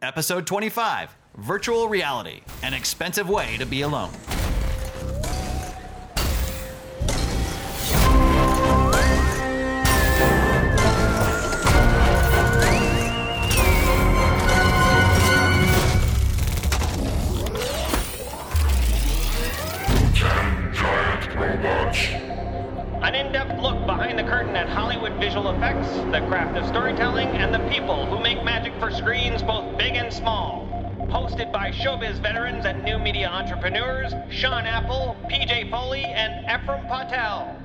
Episode 25 Virtual Reality An Expensive Way to Be Alone. Curtain at Hollywood visual effects, the craft of storytelling, and the people who make magic for screens both big and small. Hosted by showbiz veterans and new media entrepreneurs Sean Apple, PJ Foley, and Ephraim Patel.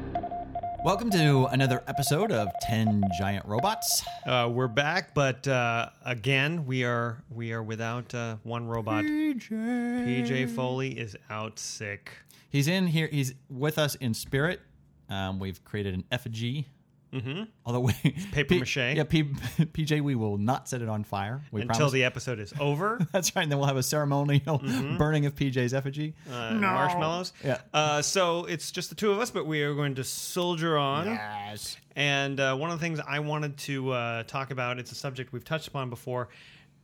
Welcome to another episode of 10 Giant Robots. Uh, we're back, but uh, again, we are we are without uh, one robot. PJ Foley is out sick. He's in here, he's with us in spirit. Um, we've created an effigy. Mm-hmm. Although we Paper mache. Yeah, P, PJ, we will not set it on fire. We Until promise. the episode is over, That's right. And then we'll have a ceremonial burning of PJ's effigy. uh, marshmallows. Yeah. Uh, so it's just the two of us, but we are going to soldier on. yes. And uh, one of the things I wanted to uh, talk about, it's a subject we've touched upon before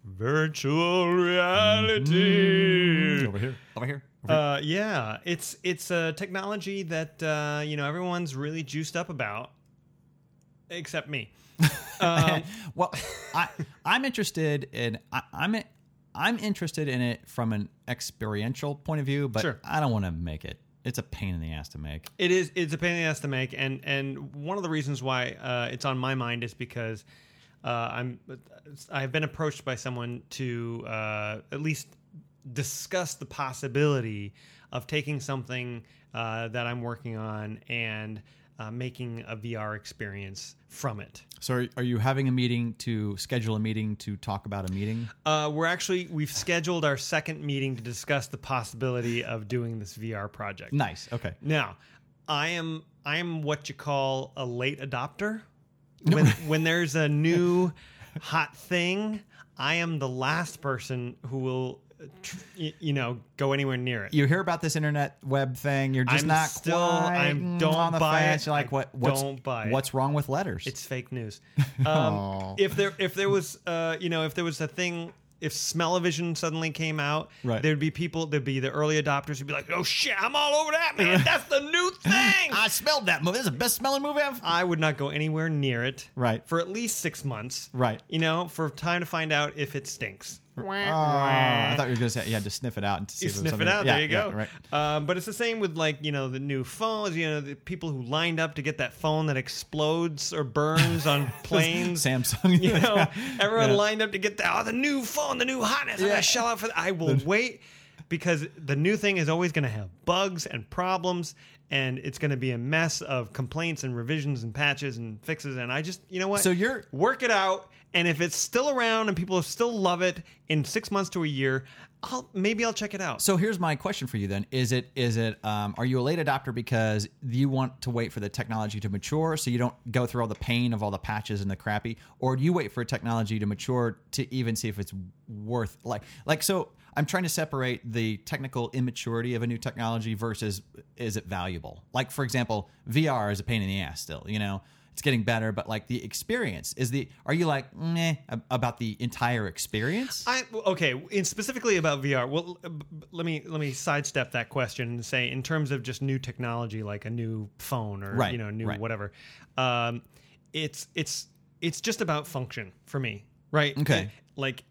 virtual reality. Over here. Over here. Uh, yeah, it's it's a technology that uh, you know everyone's really juiced up about, except me. Um, well, I I'm interested in I, I'm I'm interested in it from an experiential point of view, but Sure. I don't want to make it. It's a pain in the ass to make. It is. It's a pain in the ass to make, and and one of the reasons why uh, it's on my mind is because uh, I'm I've been approached by someone to uh, at least discuss the possibility of taking something uh, that I'm working on and uh, making a VR experience from it. So, are, are you having a meeting to schedule a meeting to talk about a meeting? Uh, we're actually we've scheduled our second meeting to discuss the possibility of doing this VR project. Nice. Okay. Now, I am I am what you call a late adopter. When when there's a new hot thing, I am the last person who will, uh, tr- y- you know, go anywhere near it. You hear about this internet web thing? You're just I'm not still- quite I'm- don't on the buy fence. it. You're like, I what? What's, don't buy it. What's wrong with letters? It's fake news. Um, if there if there was uh, you know if there was a thing if Smell-O-Vision suddenly came out, Right. there'd be people there'd be the early adopters who'd be like, oh shit, I'm all over that man. That's the new thing. I smelled that movie. This is the best smelling movie I've. I would not go anywhere near it. Right. For at least six months. Right. You know, for time to find out if it stinks. Oh, I thought you were going to say you had to sniff it out and to see You if there was sniff it something- out. Yeah, there you yeah, go. right. Um, but it's the same with like you know the new phones. You know the people who lined up to get that phone that explodes or burns on planes. Samsung. You know, everyone Yeah. lined up to get the oh the new phone, the new hotness. I'm Yeah. gonna shell out for. That. I will wait because the new thing is always going to have bugs and problems, and it's going to be a mess of complaints and revisions and patches and fixes. And I just, you know what? So you're- work it out, and if it's still around and people still love it in six months to a year, I'll maybe I'll check it out. So here's my question for you then: Is it is it um, are you a late adopter because you want to wait for the technology to mature so you don't go through all the pain of all the patches and the crappy, or do you wait for technology to mature to even see if it's worth like like so? I'm trying to separate the technical immaturity of a new technology versus is it valuable? Like for example, VR is a pain in the ass still. You know, it's getting better, but like the experience is the. Are you like meh about the entire experience? I okay, in specifically about VR. Well, let me let me sidestep that question and say, in terms of just new technology, like a new phone or Right, you know, new right. whatever. Um, it's it's it's just about function for me, right? Okay. It- like,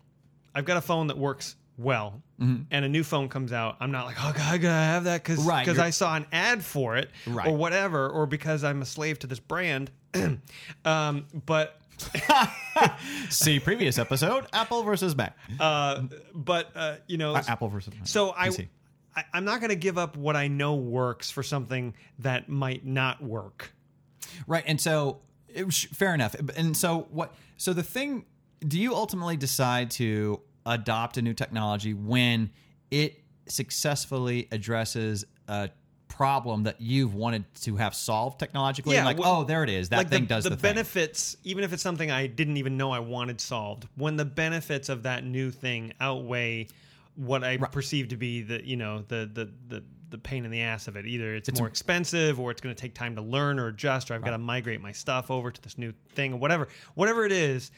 I've got a phone that works well, and a new phone comes out. I'm not like, oh god, I gotta have that because Mm-hmm. Right, you're- I saw an ad for it Right. or whatever, or because I'm a slave to this brand. um, but See previous episode: Apple versus Mac. uh, but uh, you know, Uh, Apple versus Mac. So I, PC. I I'm not going to give up what I know works for something that might not work. right, and so it fair enough. And so what? So the thing, do you ultimately decide to adopt a new technology when it successfully addresses a problem that you've wanted to have solved technologically? Yeah, like, well, oh, there it is. That like thing the, does the, the, thing. benefits, even if it's something I didn't even know I wanted solved. When the benefits of that new thing outweigh what I perceive to be the you know the the the the pain in the ass of it. Either it's, more expensive, or it's going to take time to learn or adjust, or I've got to migrate my stuff over to this new thing, or whatever. Whatever it is,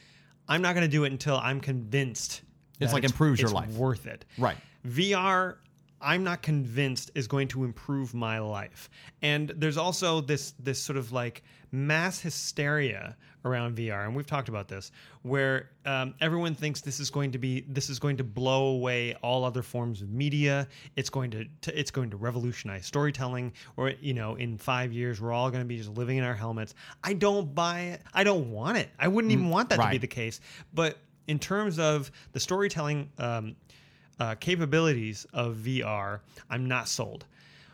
I'm not going to do it until I'm convinced It's like improves your life. Worth it. Right. VR, I'm not convinced is going to improve my life. And there's also this this sort of like mass hysteria around VR, and we've talked about this, where um, everyone thinks this is going to be this is going to blow away all other forms of media. It's going to, to it's going to revolutionize storytelling. Or you know, in five years, we're all going to be just living in our helmets. I don't buy it. I don't want it. I wouldn't even want that to be the case. But in terms of the storytelling um, uh, capabilities of VR, I'm not sold.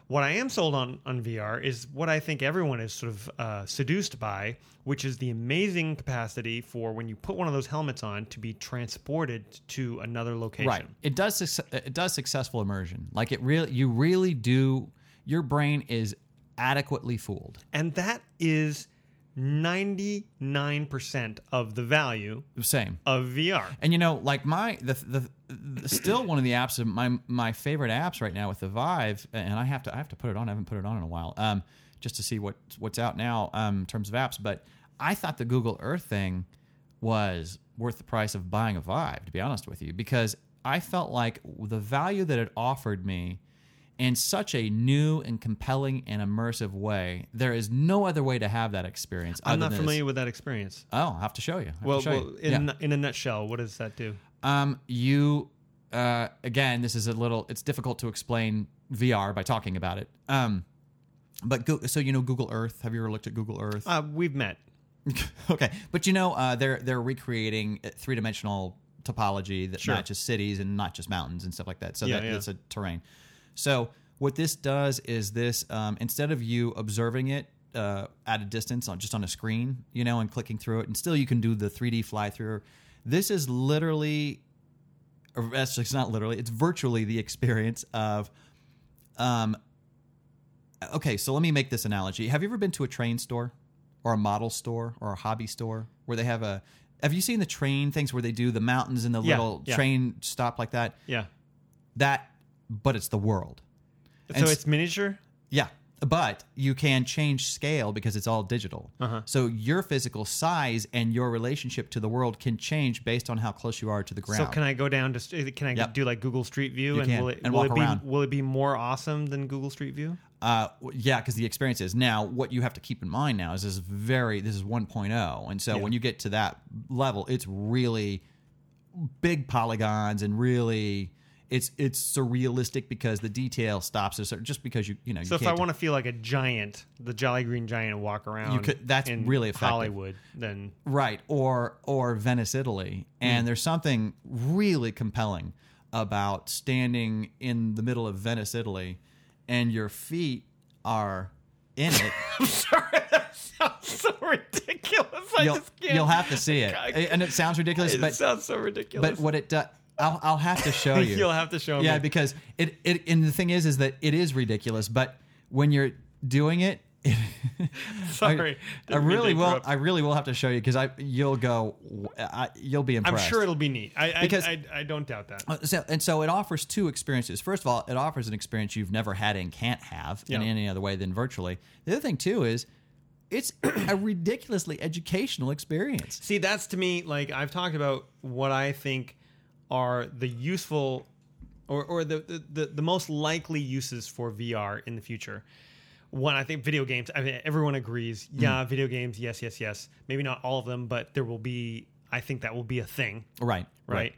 What I am sold on on VR is what I think everyone is sort of uh, seduced by, which is the amazing capacity for when you put one of those helmets on to be transported to another location. Right. It does. It does successful immersion. Like it really. You really do. Your brain is adequately fooled. And that is 99% of the value Same. of VR. And you know, like my the, the the still one of the apps of my my favorite apps right now with the Vive, and I have to I have to put it on. I haven't put it on in a while, um, just to see what what's out now um, in terms of apps. But I thought the Google Earth thing was worth the price of buying a Vive, to be honest with you, because I felt like the value that it offered me in such a new and compelling and immersive way. There is no other way to have that experience. I'm not familiar with that experience. Oh, I'll have to show you. I'll have to Well, show well you. in, Yeah. in a nutshell, what does that do? Um, you uh, again, this is a little. It's difficult to explain VR by talking about it. Um, but go, so you know Google Earth. Have you ever looked at Google Earth? Uh, we've met. okay, but you know uh, they're they're recreating three dimensional topology that Sure. matches cities and not just mountains and stuff like that. So Yeah, that yeah. it's a terrain. So what this does is this um, instead of you observing it uh, at a distance on just on a screen, you know, and clicking through it, and still you can do the 3D fly through. This is literally, or actually, it's not literally, it's virtually the experience of. Um, okay, so let me make this analogy. Have you ever been to a train store or a model store or a hobby store where they have a have you seen the train things where they do the mountains and the Yeah, little yeah. train stop like that? Yeah. That but it's the world. So And s- it's miniature? Yeah. But you can change scale because it's all digital. Uh-huh. So your physical size and your relationship to the world can change based on how close you are to the ground. So can I go down to can I Yep. do like Google Street View You and will it and will walk it be around. will it be more awesome than Google Street View? Uh, yeah, because the experience is now what you have to keep in mind now is this is very this is 1.0, and so Yeah. when you get to that level, it's really big polygons and really it's it's surrealistic because the detail stops certain just because you you know you So if I want to feel like a giant, the Jolly Green Giant and walk around, You could- that's really effective. Hollywood, then right or or Venice, Italy, and Hmm. there's something really compelling about standing in the middle of Venice, Italy, and your feet are in it. I'm sorry, that sounds so ridiculous. I you'll, just can't. you'll have to see it, I- and it sounds ridiculous, it but sounds so ridiculous. but what it does, I'll I'll have to show you. You'll have to show me. yeah, because it it and the thing is, is that it is ridiculous, but when you're doing it. Sorry, I, I didn't mean to really will. I really will have to show you because I you'll go. I, you'll be impressed. I'm sure it'll be neat. I I, Because- I, I don't doubt that. Uh, So, and so it offers two experiences. First of all, it offers an experience you've never had and can't have in any other way than virtually. The other thing too is it's a ridiculously educational experience. See, that's to me like I've talked about what I think are the useful or, or the, the, the, the most likely uses for VR in the future. One, I think video games, I mean, everyone agrees. Yeah, video games, yes, yes, yes. Maybe not all of them, but there will be, I think that will be a thing, Right. right?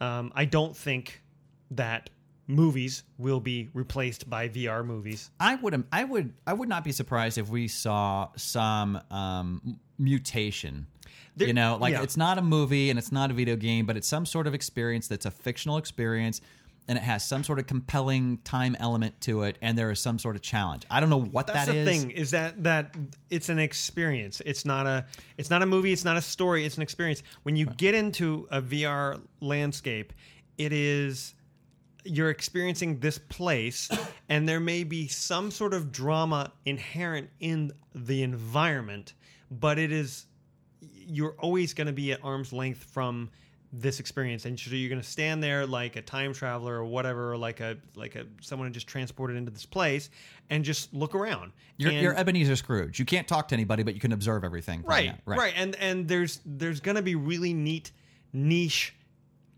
Um, I don't think that movies will be replaced by VR movies. I would I would I would not be surprised if we saw some um, mutation. There- you know, like yeah. it's not a movie and it's not a video game, but it's some sort of experience that's a fictional experience and it has some sort of compelling time element to it and there is some sort of challenge. I don't know what That's that the is. thing is that that it's an experience. It's not a it's not a movie. It's not a story. It's an experience. When you get into a VR landscape, it is you're experiencing this place, and there may be some sort of drama inherent in the environment, but it is you're always going to be at arm's length from this experience and so you're going to stand there like a time traveler or whatever or like a like a someone who just transported into this place and just look around You're, And- you're Ebenezer Scrooge. You can't talk to anybody, but you can observe everything. from right, right and and there's there's going to be really neat niche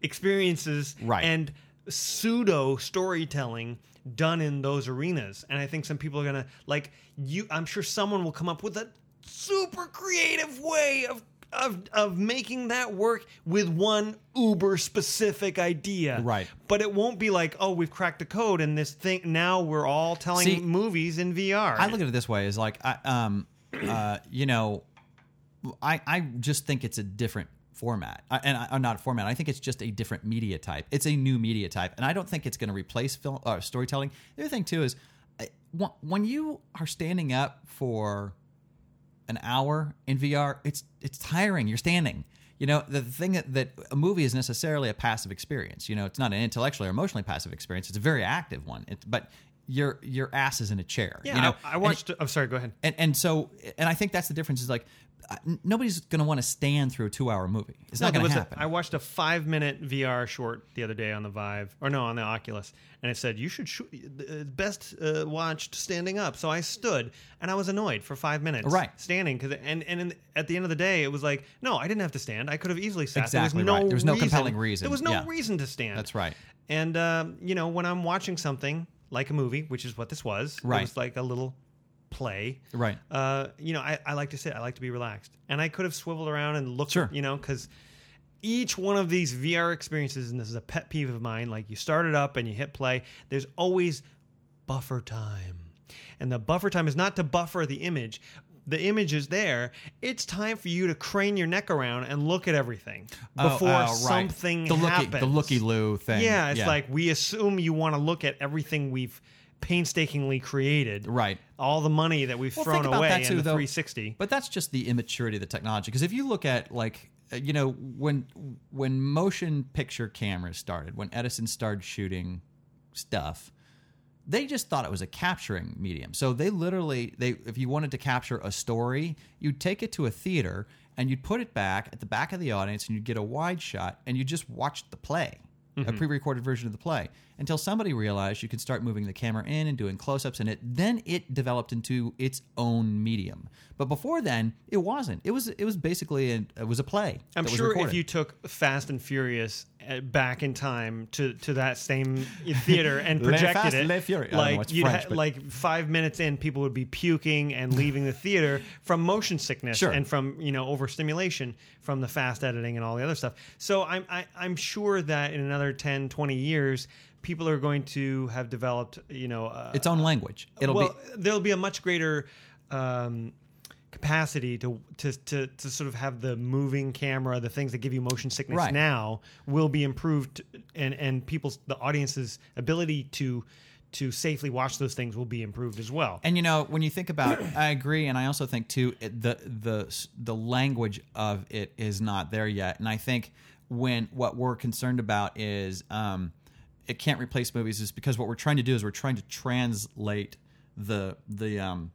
experiences Right. and pseudo storytelling done in those arenas. And I think some people are gonna like you. I'm sure someone will come up with a super creative way of. Of, of making that work with one uber specific idea Right. but it won't be like oh we've cracked the code and this thing now we're all telling See, movies in vr I look at it this way: is like, I, um, uh, you know, I I just think it's a different format, and I, uh, not format. I think it's just a different media type. It's a new media type, and I don't think it's going to replace film uh, storytelling. The other thing too is, when you are standing up for an hour in VR, it's it's tiring. You're standing. You know, the thing that, that a movie is necessarily a passive experience. You know, it's not an intellectually or emotionally passive experience. It's a very active one. It, but your your ass is in a chair. yeah you know, I, I watched i'm sorry go ahead and and so and I think that's the difference is like uh, nobody's going to want to stand through a two hour movie. It's No, not going to happen. I watched a five minute VR short the other day on the Vive, or no, on the Oculus, and it said you should sh- uh, best uh, watched standing up. So I stood, and I was annoyed for five minutes, Right. standing, because and and in, at the end of the day, it was like, no, I didn't have to stand. I could have easily sat. Exactly there was no right. There was no reason- compelling reason. There was no Yeah. reason to stand. That's right. And um, you know, when I'm watching something like a movie, which is what this was, Right. it was like a little play, Right. uh, you know, I, I like to sit. I like to be relaxed, and I could have swiveled around and looked. Sure. You know, because each one of these VR experiences, and this is a pet peeve of mine, like you start it up and you hit play. There's always buffer time, and the buffer time is not to buffer the image. The image is there. It's time for you to crane your neck around and look at everything Oh, before oh, right. something the looky, happens. the looky loo thing. Yeah, it's like we assume you want to look at everything we've painstakingly created. Right. All the money that we've Well, thrown away that in the though. 360. But that's just the immaturity of the technology. Because if you look at like uh, you know when when motion picture cameras started, when Edison started shooting stuff, they just thought it was a capturing medium. So they literally they if you wanted to capture a story, you'd take it to a theater and you'd put it back at the back of the audience and you'd get a wide shot and you just watched the play. A mm-hmm. pre-recorded version of the play until somebody realized you could start moving the camera in and doing close-ups in it then it developed into its own medium. But before then, it wasn't. It was it was basically a, it was a play. I'm sure if you took Fast and Furious uh, back in time to, to that same theater and projected it, Le Furious. I don't know like you'd French, ha- like five minutes in, people would be puking and leaving the theater from motion sickness Sure. and from you know overstimulation from the fast editing and all the other stuff. So I'm I, I'm sure that in another 10, 20 years, people are going to have developed you know uh, its own language. It'll well, be there'll be a much greater um, capacity to, to to to sort of have the moving camera, the things that give you motion sickness Right. now will be improved, and and people's the audience's ability to to safely watch those things will be improved as well. And you know, when you think about, I agree, and I also think too it, the the the language of it is not there yet. And I think when what we're concerned about is um, it can't replace movies, is because what we're trying to do is we're trying to translate the the um,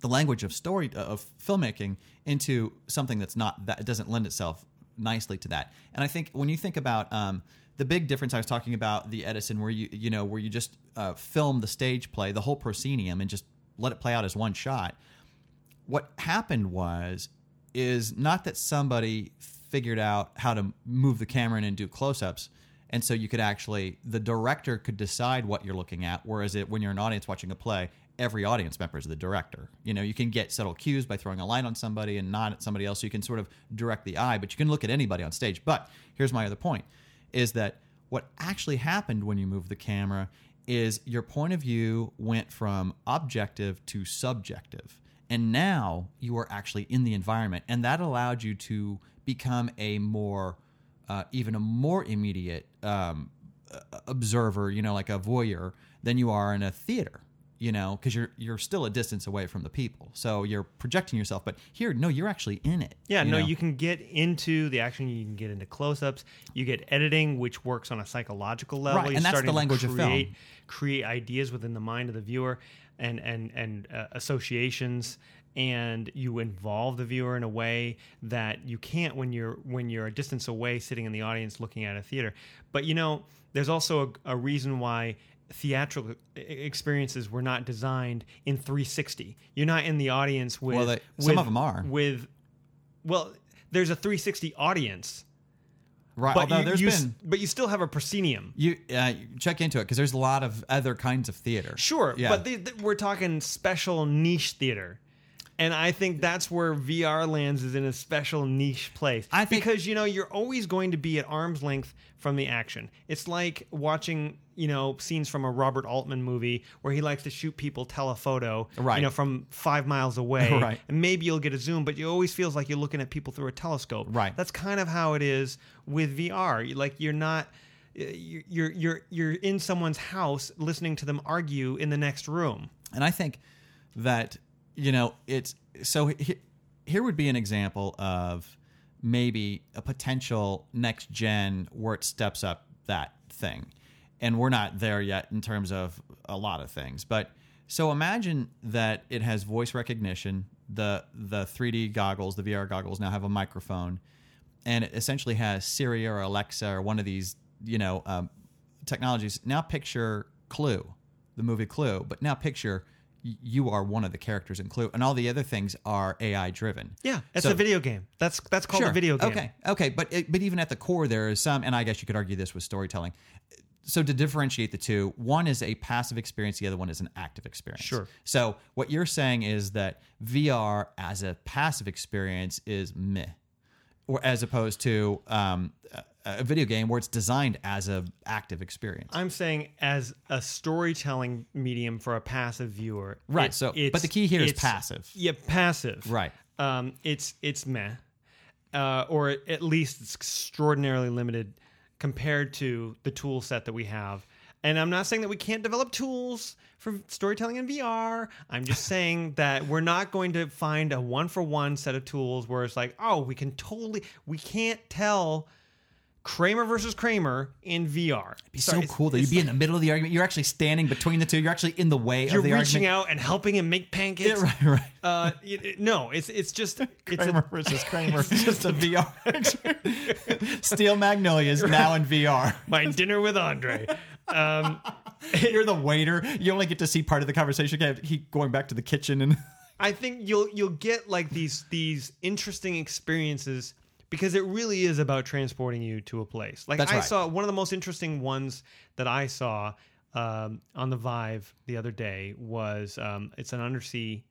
the language of story of filmmaking into something that's not that it doesn't lend itself nicely to that. And I think when you think about um, the big difference I was talking about the Edison, where you you know where you just uh, film the stage play, the whole proscenium, and just let it play out as one shot. What happened was is not that somebody figured out how to move the camera in and do close-ups and so you could actually the director could decide what you're looking at whereas it when you're an audience watching a play every audience member is the director. You know you can get subtle cues by throwing a light on somebody and not at somebody else so you can sort of direct the eye but you can look at anybody on stage. But here's my other point is that what actually happened when you move the camera is your point of view went from objective to subjective. And now you are actually in the environment and that allowed you to become a more uh, even a more immediate um, uh, observer you know like a voyeur than you are in a theater you know because you're you're still a distance away from the people so you're projecting yourself but here no you're actually in it Yeah, no, know? you can get into the action. You can get into close-ups. You get editing, which works on a psychological level. Right, You're and that's the starting to language of film. create, Create ideas within the mind of the viewer, and and and uh, associations, and you involve the viewer in a way that you can't when you're when you're a distance away, sitting in the audience looking at a theater. But you know, there's also a, a reason why theatrical experiences were not designed in 360. You're not in the audience with Well, they- some with- of 'em are. with well, there's a 360 audience. Right, But although you, there's you been- but you still have a proscenium. You uh, check into it because there's a lot of other kinds of theater. Sure, Yeah. but the, the- we're talking special niche theater. And I think that's where VR lands is in a special niche place. I think- because you know you're always going to be at arm's length from the action. It's like watching you know scenes from a Robert Altman movie where he likes to shoot people telephoto, Right. You know from five miles away, Right. And maybe you'll get a zoom, but it always feels like you're looking at people through a telescope, Right. That's kind of how it is with VR. Like you're not. You're you're you're you're in someone's house listening to them argue in the next room. And I think that you know it's so he, here would be an example of maybe a potential next gen where it steps up that thing. And we're not there yet in terms of a lot of things. But so imagine that it has voice recognition. The the 3D goggles, the VR goggles now have a microphone and it essentially has Siri or Alexa or one of these, you know, um, technologies. Now picture Clue, the movie Clue, but now picture you are one of the characters in Clue, and all the other things are AI driven. Yeah, it's So- a video game. That's that's called a video game. Okay, okay, but it, but even at the core, there is some, and I guess you could argue this with storytelling. So to differentiate the two, one is a passive experience, the other one is an active experience. Sure. So what you're saying is that VR as a passive experience is meh, or as opposed to um, a, video game where it's designed as a active experience. I'm saying as a storytelling medium for a passive viewer. Right, it- so- but the key here is passive. Yeah, passive. Right. Um, it's it's meh, uh, or at least it's extraordinarily limited compared to the tool set that we have. And I'm not saying that we can't develop tools for storytelling in VR. I'm just saying that we're not going to find a one for one set of tools where it's like, oh, we can totally, we can't tell Kramer versus Kramer in VR. It'd be so cool that you'd be in the middle of the argument. You're actually standing between the two. You're actually in the way of the argument. You're reaching argument. out and helping him make pancakes. Yeah, right, right. Uh, it- it- no, it's it's just it's Kramer a, versus Kramer. It's just a VR. Steel Magnolias now in VR. my dinner with Andre. Um, You're the waiter. You only get to see part of the conversation. You can't keep going back to the kitchen and. I think you'll you'll get like these these interesting experiences because it really is about transporting you to a place. Like That's I right. saw one of the most interesting ones that I saw um, on the Vive the other day was um, it's an undersea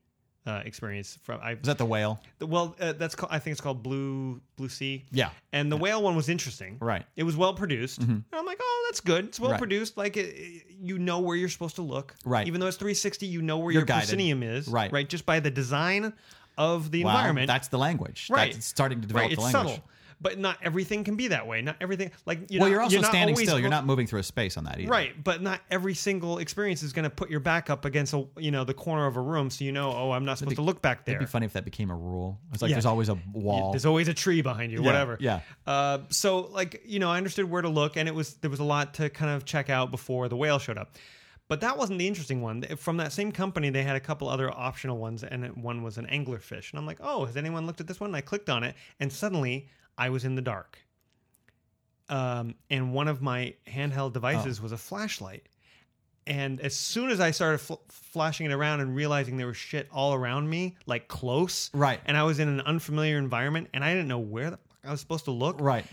uh, experience from I Is that the whale? The- Well, uh, that's called, I think it's called Blue Blue Sea. Yeah. and the whale one was interesting. Right. It was well produced. And I'm like, oh, that's good. It's well Right. produced. Like it, it- you know where you're supposed to look. Right. Even though it's 360, you know where You're your guided. proscenium is. Right. Right. Just by the design of the environment. That's the language. right. That's starting to develop right. the It's language. subtle. But not everything can be that way. Not everything. Like you're Well, not, you're also not standing still. You're not moving through a space on that either. Right, but not every single experience is going to put your back up against a you know the corner of a room, so you know, oh, I'm not supposed to look back there. It'd be funny if that became a rule. It's like Yeah. there's always a wall. There's always a tree behind you, Yeah, whatever. yeah. Uh, so like you know, I understood where to look, and it was there was a lot to kind of check out before the whale showed up. But that wasn't the interesting one. From that same company, they had a couple other optional ones, and one was an anglerfish. And I'm like, oh, has anyone looked at this one? And I clicked on it, and suddenly I was in the dark. Um, and one of my handheld devices Oh. was a flashlight. And as soon as I started fl- flashing it around and realizing there was shit all around me, like close, Right. and I was in an unfamiliar environment, and I didn't know where the fuck I was supposed to look. right.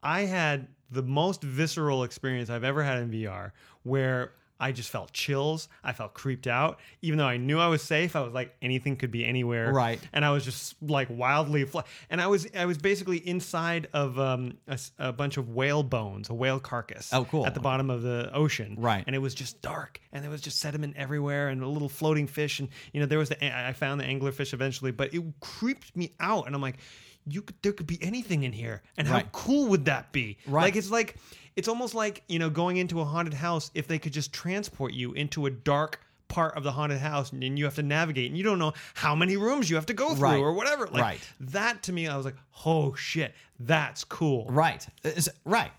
I had the most visceral experience I've ever had in VR, where I just felt chills. I felt creeped out, even though I knew I was safe. I was like, anything could be anywhere, Right. And I was just like wildly, and I was I was basically inside of um, a, a bunch of whale bones, a whale carcass. Oh, cool. At the bottom of the ocean, Right. And it was just dark, and there was just sediment everywhere, and a little floating fish, and you know there was the I I found the anglerfish eventually, but it creeped me out, and I'm like. You could, there could be anything in here, and how cool would that be? Right. Like it's like it's almost like you know going into a haunted house if they could just transport you into a dark part of the haunted house and then you have to navigate and you don't know how many rooms you have to go through Right. or whatever. Like Right. that to me, I was like, oh shit, that's cool. Right. Is- right.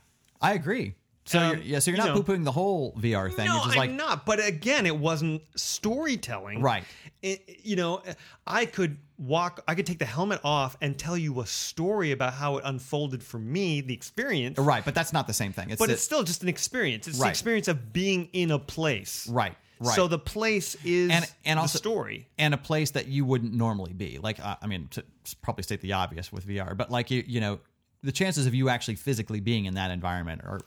I agree. So Um, you're, yeah, so you're you not know- poo-pooing the whole VR thing. No, just I'm like not. But again, it wasn't storytelling. Right. It- you know, I could walk, I could take the helmet off and tell you a story about how it unfolded for me, the experience. right, but that's not the same thing. It's But the- it's still just an experience. It's the experience of being in a place. right. Right. So the place is and and also story. and a place that you wouldn't normally be. Like uh, I mean, to probably state the obvious with VR, but like you you know, the chances of you actually physically being in that environment are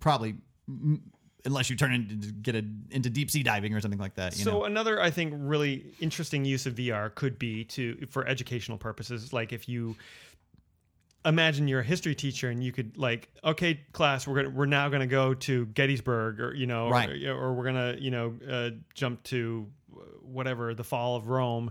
probably unless you turn into get a, into deep sea diving or something like that. You so know? another, I think, really interesting use of VR could be to for educational purposes. Like if you imagine you're a history teacher and you could like, okay, class, we're gonna we're now gonna go to Gettysburg, or you know, Right. or, or we're gonna you know uh, jump to whatever the fall of Rome.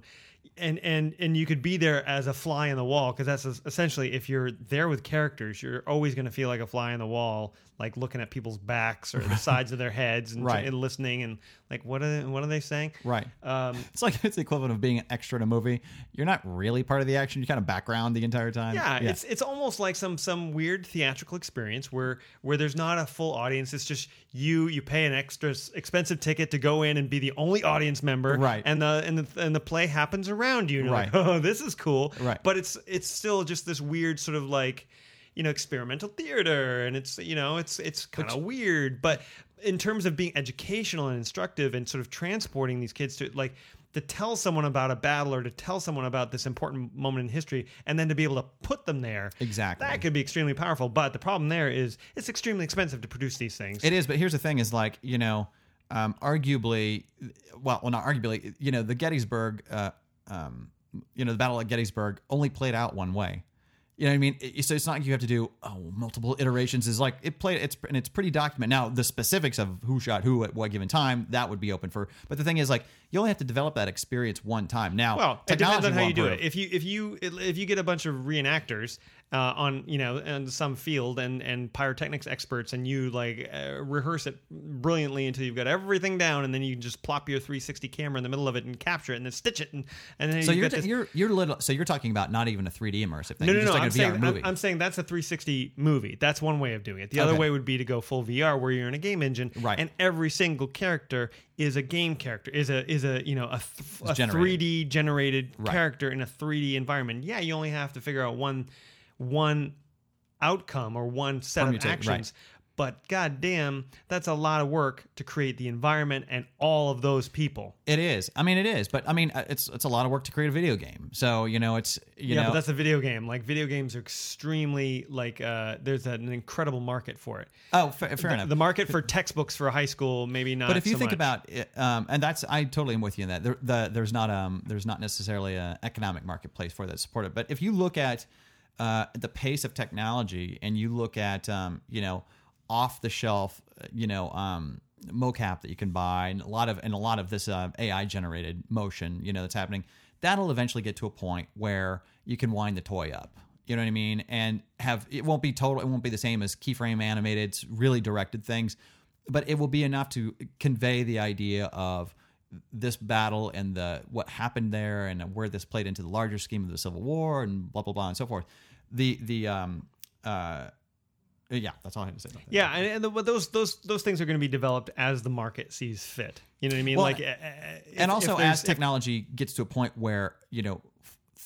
And, and and you could be there as a fly in the wall because that's essentially if you're there with characters you're always going to feel like a fly in the wall like looking at people's backs or the sides of their heads and, Right. and listening and like what are what are they saying Right. um, It's like it's the equivalent of being an extra in a movie. You're not really part of the action. You're kind of background the entire time. yeah, it's it's almost like some some weird theatrical experience where where there's not a full audience. It's just you. You pay an extra expensive ticket to go in and be the only audience member, Right. And the and the and the play happens around you. And you're like, Right. oh, this is cool, Right. But it's it's still just this weird sort of like you know experimental theater, and it's you know it's it's kind of weird, but in terms of being educational and instructive and sort of transporting these kids to like to tell someone about a battle or to tell someone about this important moment in history and then to be able to put them there Exactly. that could be extremely powerful but the problem there is it's extremely expensive to produce these things It is, but here's the thing: is like you know, um, arguably, well, well, not arguably, you know, the Gettysburg, uh, um, you know, the Battle at Gettysburg only played out one way. You know what I mean? It- so it's not like you have to do oh multiple iterations. Is like it played. It's and it's pretty documented. Now the specifics of who shot who at what given time that would be open for. But the thing is, like you only have to develop that experience one time. Now, well it depends on how you do it if you if you if you get a bunch of reenactors uh, on you know in some field and and pyrotechnics experts and you like uh, rehearse it brilliantly until you've got everything down and then you can just plop your 360 camera in the middle of it and capture it and then stitch it and and then So you're this, you're you're little. So you're talking about not even a 3D immersive thing. No, you're no, just no. like I'm a VR saying, I'm. I'm saying that's a 360 movie. That's one way of doing it. The other way would be to go full VR, where you're in a game engine, Right. And every single character is a game character, is a is a you know a, th- a generated. 3D generated Right. character in a 3D environment. Yeah, you only have to figure out one one outcome or one set of Permutate, right. actions. But goddamn, that's a lot of work to create the environment and all of those people. It is. I mean, it is. But I mean, uh, it's it's a lot of work to create a video game. So you know, it's you yeah, know, but that's a video game. Like video games are extremely like uh, there's an incredible market for it. oh, fair, fair the, enough. the market for textbooks for high school, maybe not. but if you so think much. about it, um, and that's I totally am with you in that. There, the, there's not um there's not necessarily an economic marketplace for that support it. But if you look at uh, the pace of technology and you look at um, you know off the shelf you know um, mocap that you can buy and a lot of and a lot of this uh, AI generated motion you know that's happening that'll eventually get to a point where you can wind the toy up you know what I mean and have it won't be total it won't be the same as keyframe animated really directed things but it will be enough to convey the idea of this battle and the what happened there and where this played into the larger scheme of the Civil War and blah blah blah and so forth. The the um uh yeah, that's all I had to say. About that. yeah, and, and the, but those those those things are going to be developed as the market sees fit. You know what I mean? Well, like, uh, uh, if- and also if as technology gets to a point where you know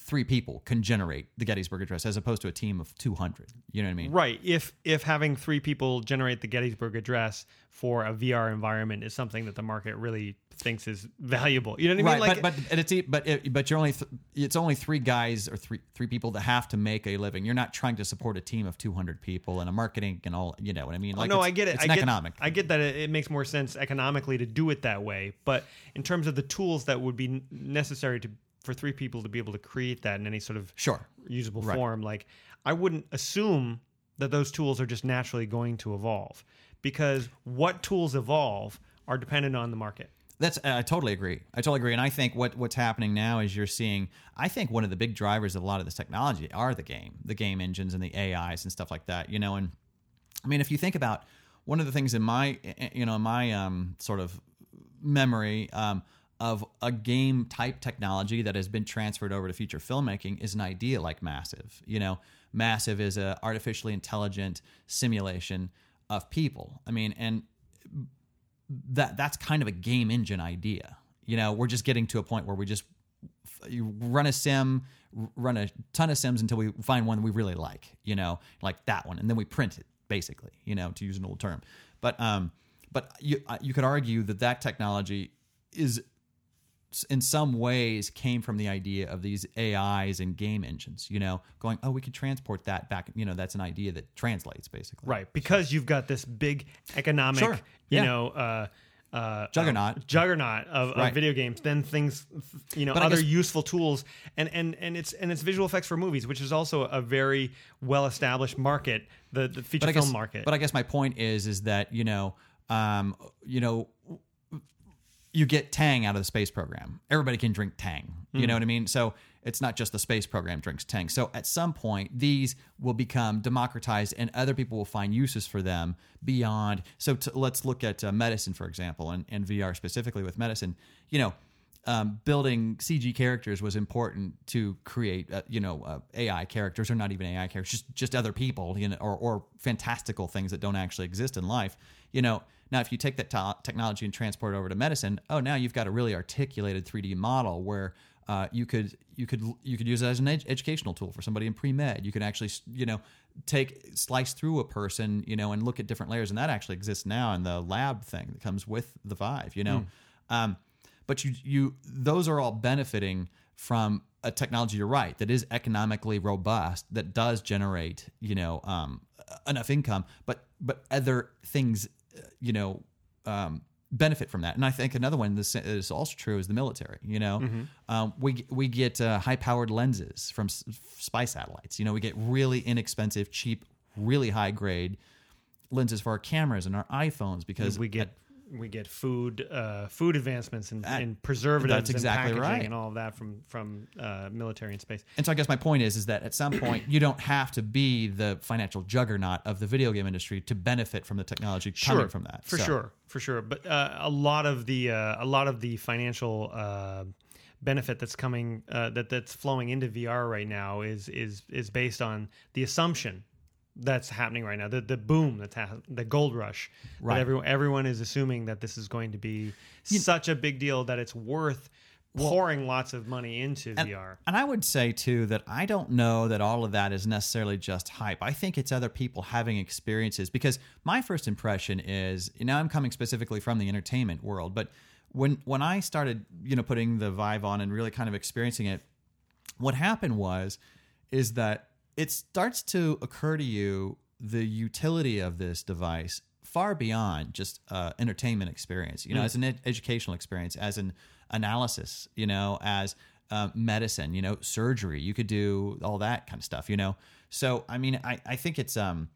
three people can generate the Gettysburg Address as opposed to a team of two hundred. You know what I mean? Right. If if having three people generate the Gettysburg Address for a VR environment is something that the market really thinks is valuable, you know what I mean? Right, Like, but but and it's but it, but you're only th- it's only three guys or three three people that have to make a living. You're not trying to support a team of 200 people and a marketing and all. You know what I mean? Oh, like Oh, no, I get it. It's I get, economic. I get that it, it makes more sense economically to do it that way. But in terms of the tools that would be necessary to for three people to be able to create that in any sort of Sure. usable Right. form, like I wouldn't assume that those tools are just naturally going to evolve because what tools evolve are dependent on the market. That's I totally agree. I totally agree. And I think what what's happening now is you're seeing. I think one of the big drivers of a lot of this technology are the game, the game engines and the AIs and stuff like that. You know, and I mean, if you think about one of the things in my you know in my um, sort of memory um, of a game type technology that has been transferred over to future filmmaking is an idea like Massive. You know, Massive is a artificially intelligent simulation of people. I mean, and that that's kind of a game engine idea. You know, we're just getting to a point where we just you run a sim, run a ton of sims until we find one we really like. You know, like that one, and then we print it basically. You know, to use an old term, but um, but you uh, you could argue that that technology is in some ways came from the idea of these AIs and game engines. You know, going, oh, we could transport that back. You know, that's an idea that translates basically. Right, because you've got this big economic, Sure. you Yeah. know, uh, uh, Juggernaut. uh, juggernaut of, Right. of video games. Then things, you know, But other guess- useful tools, and and and it's and it's visual effects for movies, which is also a very well established market, the the feature film guess, market. But I guess my point is, is that you know, um, you know, you get Tang out of the space program. Everybody can drink Tang. You know what I mean? So it's not just the space program drinks Tang. So at some point, these will become democratized, and other people will find uses for them beyond. So to, let's look at uh, medicine, for example, and, and VR specifically with medicine. You know. Um, building CG characters was important to create, uh, you know, uh, AI characters or not even AI characters, just just other people, you know, or, or fantastical things that don't actually exist in life. You know, now if you take that to- technology and transport it over to medicine, oh, now you've got a really articulated 3D model where uh, you could you could you could use it as an ed- educational tool for somebody in pre med. You could actually you know take slice through a person, you know, and look at different layers, and that actually exists now in the lab thing that comes with the Vive. You know. Um, but you you those are all benefiting from a technology you're right that is economically robust that does generate you know um, enough income but but other things you know um, benefit from that. And i think another one this is also true is the military you know? Um, we we get uh, high powered lenses from s- spy satellites. You know we get really inexpensive cheap really high grade lenses for our cameras and our iPhones because we get we get food uh, food advancements and, and preservatives that's exactly and right. and all of that from from uh, military and space. And so I guess my point is is that at some point you don't have to be the financial juggernaut of the video game industry to benefit from the technology coming from that. for So- sure, for sure. But uh, a lot of the uh, a lot of the financial uh, benefit that's coming uh, that that's flowing into VR right now is is is based on the assumption that's happening right now. The the boom that's ha- the gold rush. Right. That everyone everyone is assuming that this is going to be such a big deal that it's worth pouring lots of money into And, VR. and I would say too that I don't know that all of that is necessarily just hype. I think it's other people having experiences because my first impression is, you know, I'm coming specifically from the entertainment world, but when when I started, you know, putting the Vive on and really kind of experiencing it, what happened was is that it starts to occur to you the utility of this device far beyond just uh, entertainment experience you know as an ed- educational experience as an analysis you know as uh, medicine you know surgery you could do all that kind of stuff you know? So i mean i, I think it's um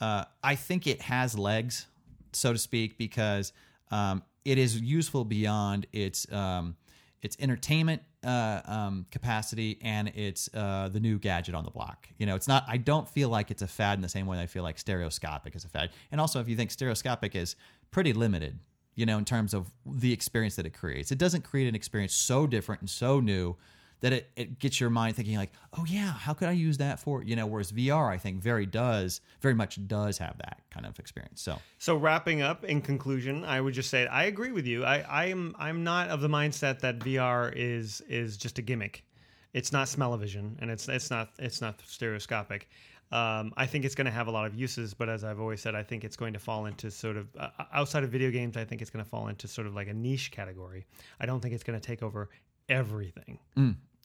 uh, i think it has legs so to speak because um, it is useful beyond its um, its entertainment uh, um, capacity and it's uh, the new gadget on the block. You know, it's not. I don't feel like it's a fad in the same way that I feel like stereoscopic is a fad. And also, if you think stereoscopic is pretty limited, you know, in terms of the experience that it creates, it doesn't create an experience so different and so new that it, it gets your mind thinking like, oh yeah, how could I use that for? You know, whereas VR, I think, very does very much does have that kind of experience. So So wrapping up in conclusion, I would just say I agree with you. I, I am I'm not of the mindset that VR is is just a gimmick. It's not smell-o-vision, and it's it's not it's not stereoscopic. Um, I think it's going to have a lot of uses, but as I've always said, I think it's going to fall into sort of uh, outside of video games. I think it's going to fall into sort of like a niche category. I don't think it's going to take over everything.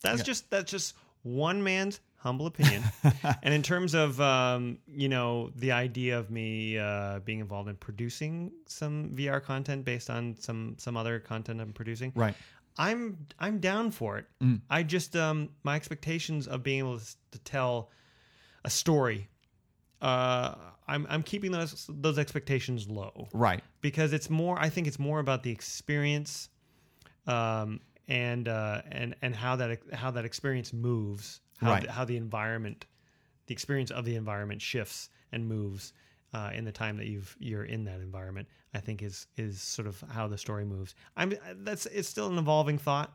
That's just that's just one man's humble opinion. and in terms of um, you know the idea of me uh, being involved in producing some VR content based on some some other content I'm producing, Right. I'm I'm down for it. I just um, my expectations of being able to, to tell a story. Uh, I'm I'm keeping those those expectations low right, because it's more i think it's more about the experience um, and uh, and and how that how that experience moves how, Right. the, how the environment the experience of the environment shifts and moves uh, in the time that you've you're in that environment i think is is sort of how the story moves i'm that's it's still an evolving thought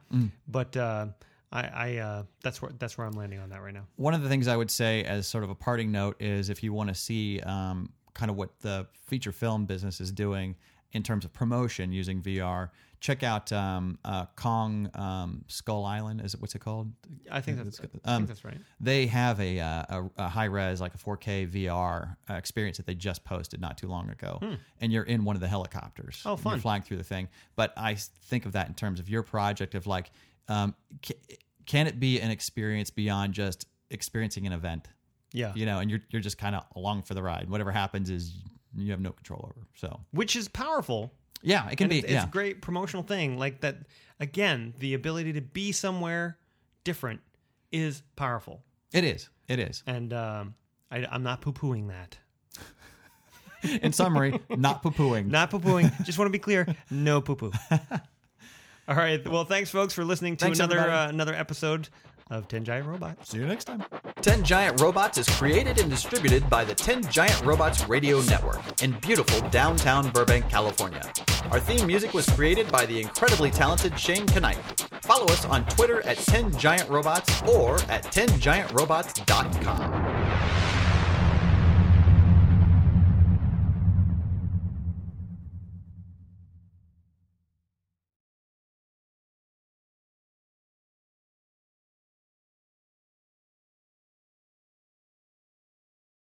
but uh, i i uh, that's where that's where i'm landing on that right now one of the things I would say as sort of a parting note is if you want to see um, kind of what the feature film business is doing in terms of promotion using VR. Check out um, uh, Kong um, Skull Island. Is it what's it called? I think that's, I Um, think that's right. They have a, uh, a, a high res, like a 4K VR uh, experience that they just posted not too long ago, and you're in one of the helicopters. Hmm. Oh, fun. You're flying through the thing. But I think of that in terms of your project of like, um, ca- can it be an experience beyond just experiencing an event? Yeah. You know, and you're you're just kind of along for the ride. Whatever happens is you have no control over. So Which is powerful. Yeah, it can And be. it's, yeah, it's a great promotional thing. Like that, again, the ability to be somewhere different is powerful. it is. It is. And um, I, I'm not poo pooing that. In summary, not poo pooing. Not poo pooing. Just want to be clear no poo poo. All right. Well, thanks, folks, for listening to Thanks, another uh, another episode of 10 Giant Robots. See you next time. 10 Giant Robots is created and distributed by the 10 Giant Robots Radio Network in beautiful downtown Burbank, California. Our theme music was created by the incredibly talented Shane Knight. Follow us on Twitter at 10 Giant Robots or at 10giantrobots.com.